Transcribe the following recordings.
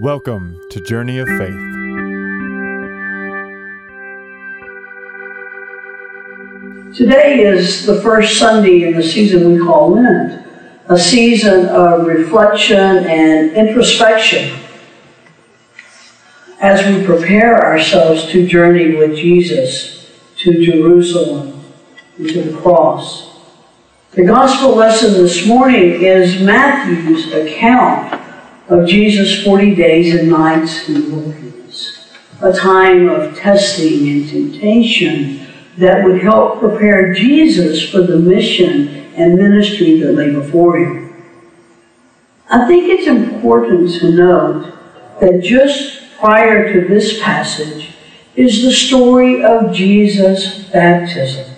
Welcome to Journey of Faith. Today is the first Sunday in the season we call Lent, a season of reflection and introspection as we prepare ourselves to journey with Jesus to Jerusalem and to the cross. The gospel lesson this morning is Matthew's account of Jesus' 40 days and nights in the wilderness, a time of testing and temptation that would help prepare Jesus for the mission and ministry that lay before him. I think it's important to note that just prior to this passage is the story of Jesus' baptism.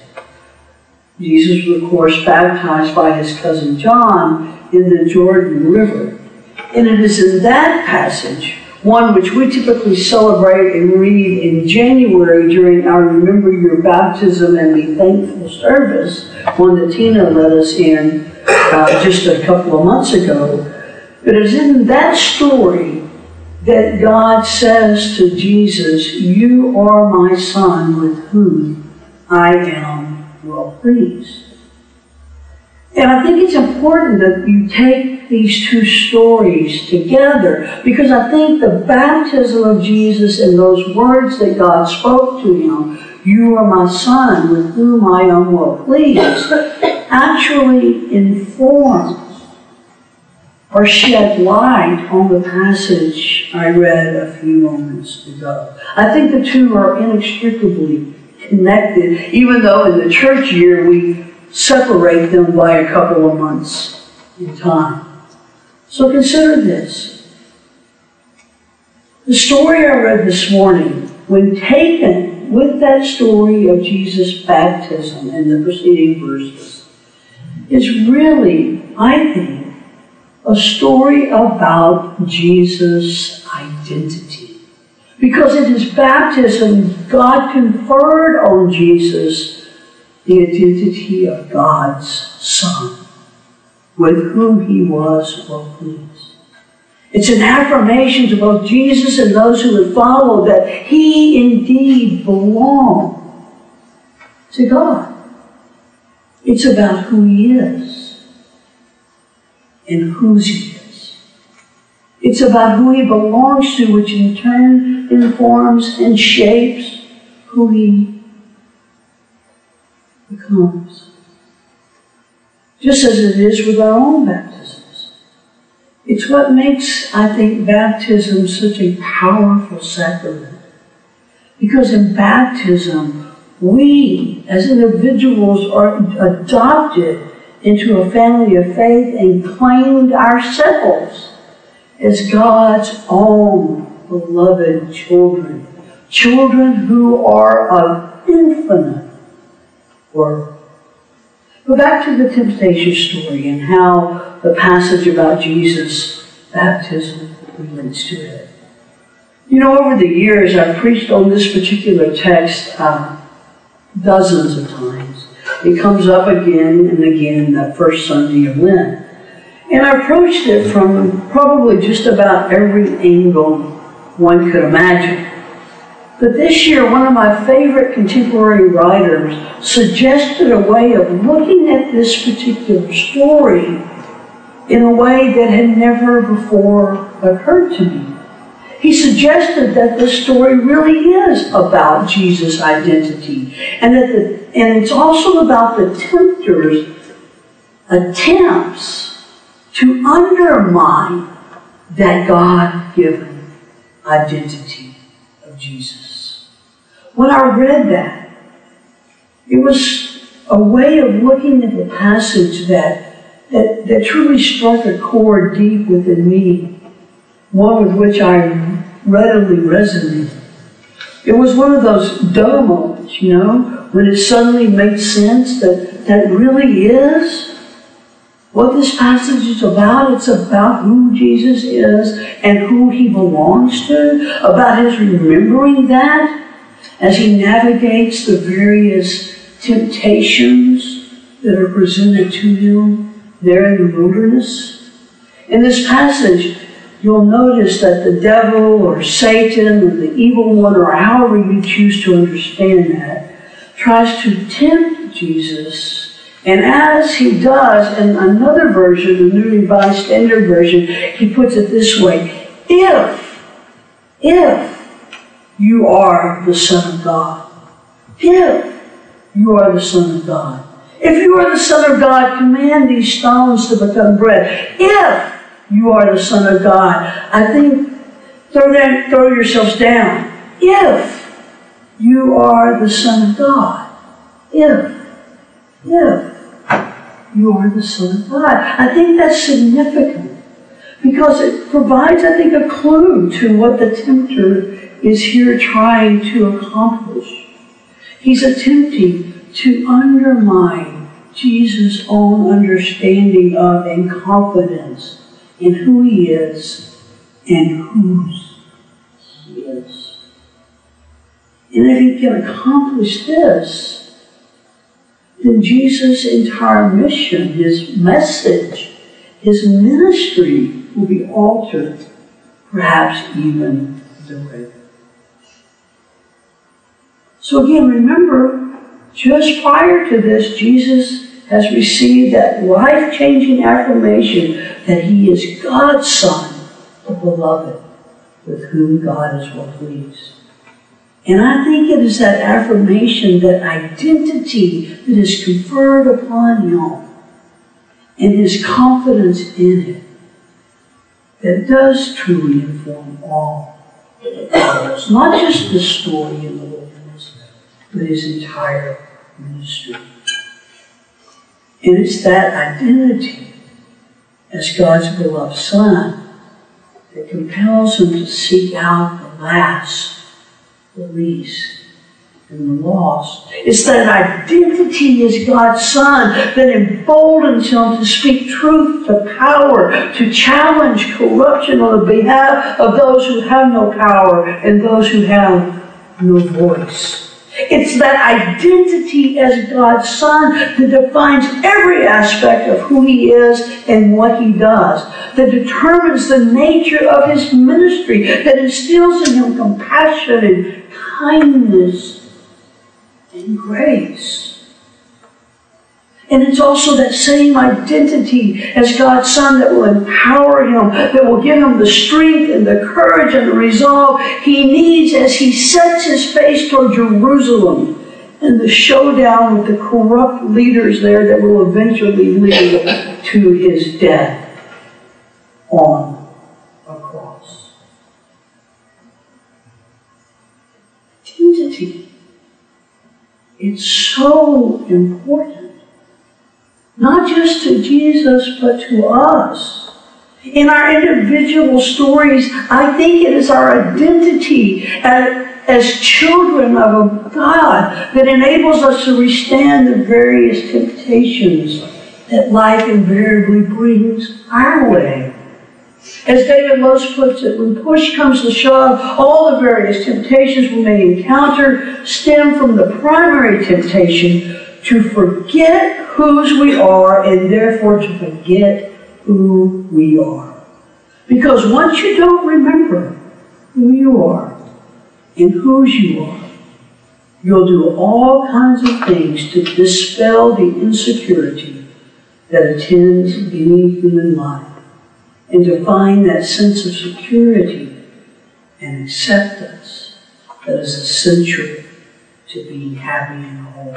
Jesus was, of course, baptized by his cousin John in the Jordan River. And it is in that passage, one which we typically celebrate and read in January during our Remember Your Baptism and Be Thankful service, one that Tina led us in uh, just a couple of months ago. But it is in that story that God says to Jesus, You are my son with whom I am well pleased. And I think it's important that you take these two stories together because I think the baptism of Jesus and those words that God spoke to him, You are my son with whom I am well pleased, actually informs or shed light on the passage I read a few moments ago. I think the two are inextricably connected, even though in the church year we separate them by a couple of months in time. So consider this. The story I read this morning, when taken with that story of Jesus' baptism and the preceding verses, is really, I think, a story about Jesus' identity. Because in his baptism, God conferred on Jesus the identity of God's Son, with whom he was well pleased. It's an affirmation to both Jesus and those who would follow that he indeed belonged to God. It's about who he is and whose he is. It's about who he belongs to, which in turn informs and shapes who he becomes. Just as it is with our own baptisms. It's what makes, I think, baptism such a powerful sacrament. Because in baptism, we as individuals are adopted into a family of faith and claimed ourselves as God's own beloved children. Children who are of infinite worth. Go back to the temptation story and how the passage about Jesus' baptism relates to it. You know, over the years, I've preached on this particular text uh, dozens of times. It comes up again and again that first Sunday of Lent. And I approached it from probably just about every angle one could imagine. But this year, one of my favorite contemporary writers suggested a way of looking at this particular story in a way that had never before occurred to me. He suggested that this story really is about Jesus' identity, and that the, and it's also about the tempter's attempts to undermine that God-given identity of Jesus. When I read that, it was a way of looking at the passage that, that, that truly struck a chord deep within me, one with which I readily resonated. It was one of those duh moments, you know, when it suddenly made sense that that really is what this passage is about. It's about who Jesus is and who he belongs to, about his remembering that as he navigates the various temptations that are presented to him there in the wilderness. In this passage, you'll notice that the devil or Satan or the evil one, or however you choose to understand that, tries to tempt Jesus. And as he does, in another version, the New Revised Standard Version, he puts it this way If, if you are the Son of God, if you are the Son of God, if you are the Son of God, command these stones to become bread. If you are the Son of God, I think throw, that, throw yourselves down. If you are the Son of God, if, if you are the Son of God. I think that's significant because it provides, I think, a clue to what the tempter is here trying to accomplish. He's attempting to undermine Jesus' own understanding of and confidence in who he is and whose he is. And if he can accomplish this, then Jesus' entire mission, his message, his ministry will be altered, perhaps even derailed. So again, remember, just prior to this, Jesus has received that life changing affirmation that he is God's Son, the beloved, with whom God is well pleased. And I think it is that affirmation, that identity that is conferred upon him, and his confidence in it, that does truly inform all. It's not just the story in the but his entire ministry. And it's that identity as God's beloved Son that compels him to seek out the last, the least, and the lost. It's that identity as God's Son that emboldens him to speak truth to power, to challenge corruption on the behalf of those who have no power and those who have no voice. It's that identity as God's Son that defines every aspect of who He is and what He does, that determines the nature of His ministry, that instills in Him compassion and kindness and grace. And it's also that same identity as God's Son that will empower him, that will give him the strength and the courage and the resolve he needs as he sets his face toward Jerusalem and the showdown with the corrupt leaders there that will eventually lead to his death on a cross. Identity. It's so important not just to Jesus, but to us. In our individual stories, I think it is our identity as, as children of God that enables us to withstand the various temptations that life invariably brings our way. As David Lose puts it, when push comes to shove, all the various temptations we may encounter stem from the primary temptation to forget whose we are and therefore to forget who we are. Because once you don't remember who you are and whose you are, you'll do all kinds of things to dispel the insecurity that attends any human life and to find that sense of security and acceptance that is essential to being happy and whole.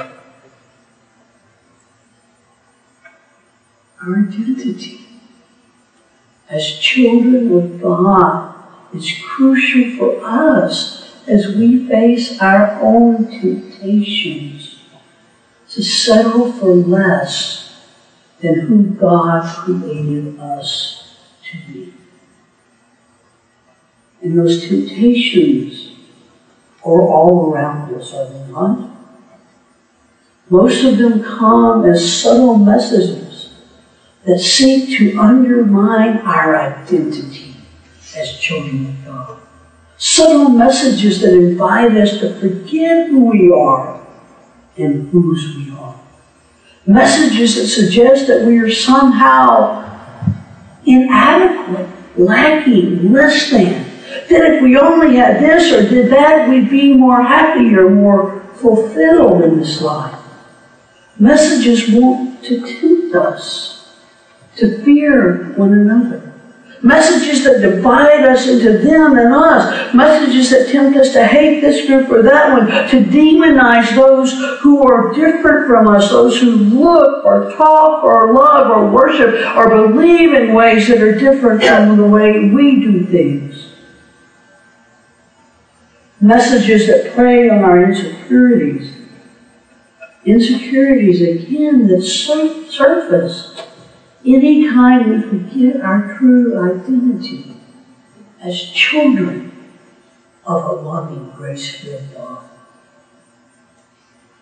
Our identity as children of God is crucial for us as we face our own temptations to settle for less than who God created us to be. And those temptations are all around us, are they not? Most of them come as subtle messages that seek to undermine our identity as children of God. Subtle messages that invite us to forget who we are and whose we are. Messages that suggest that we are somehow inadequate lacking, less than. That if we only had this or did that, we'd be more happy or more fulfilled in this life. Messages want to tempt us to fear one another. Messages that divide us into them and us. Messages that tempt us to hate this group or that one. To demonize those who are different from us. Those who look or talk or love or worship or believe in ways that are different from the way we do things. Messages that prey on our insecurities. Insecurities, again, that surface Anytime we forget our true identity as children of a loving, grace-filled God.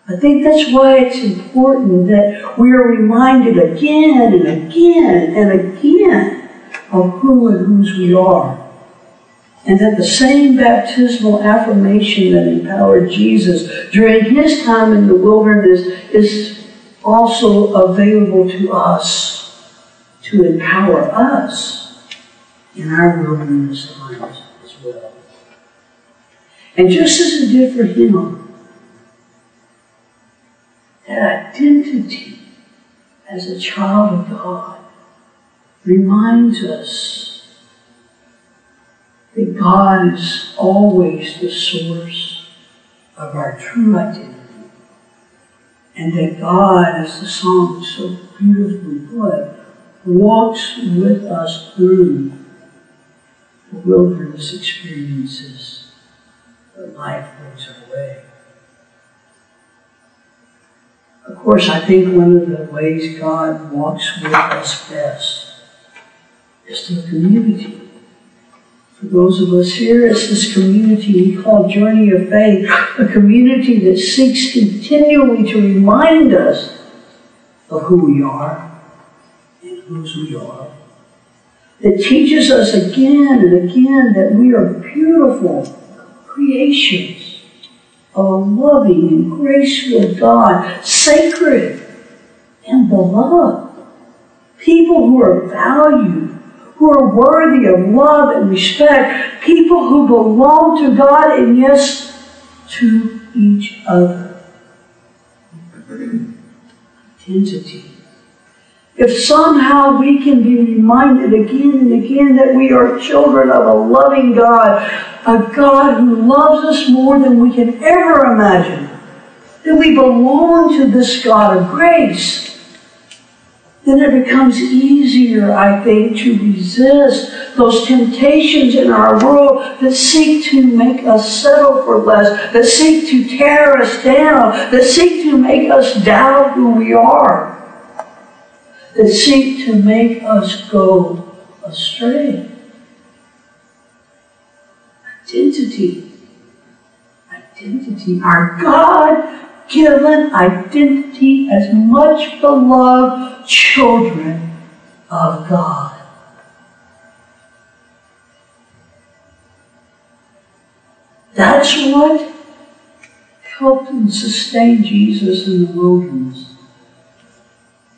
I think that's why it's important that we are reminded again and again and again of who and whose we are. And that the same baptismal affirmation that empowered Jesus during his time in the wilderness is also available to us to empower us in our wilderness times as well. And just as it did for him, that identity as a child of God reminds us that God is always the source of our true identity. And that God, as the song so beautifully put, walks with us through the wilderness experiences that life brings our way. Of course, I think one of the ways God walks with us best is through community. For those of us here, it's this community we call Journey of Faith, a community that seeks continually to remind us of who we are whose we are. That teaches us again and again that we are beautiful creations of a loving and graceful God, sacred and beloved. People who are valued, who are worthy of love and respect, people who belong to God and yes, to each other. Identity if somehow we can be reminded again and again that we are children of a loving God, a God who loves us more than we can ever imagine, that we belong to this God of grace, then it becomes easier, I think, to resist those temptations in our world that seek to make us settle for less, that seek to tear us down, that seek to make us doubt who we are that seek to make us go astray. Identity. Identity. Our God given identity as much beloved children of God. That's what helped and sustained Jesus in the wilderness.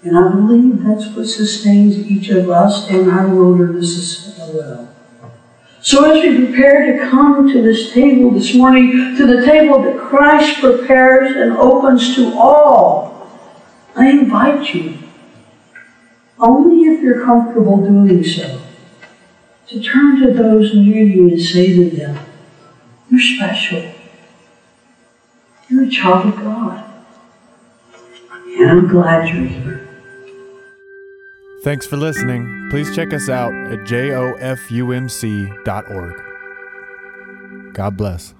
And I believe that's what sustains each of us in our wilderness as well. So as we prepare to come to this table this morning, to the table that Christ prepares and opens to all, I invite you, only if you're comfortable doing so, to turn to those near you and say to them, You're special. You're a child of God. And I'm glad you're here. Thanks for listening. Please check us out at jofumc.org. God bless.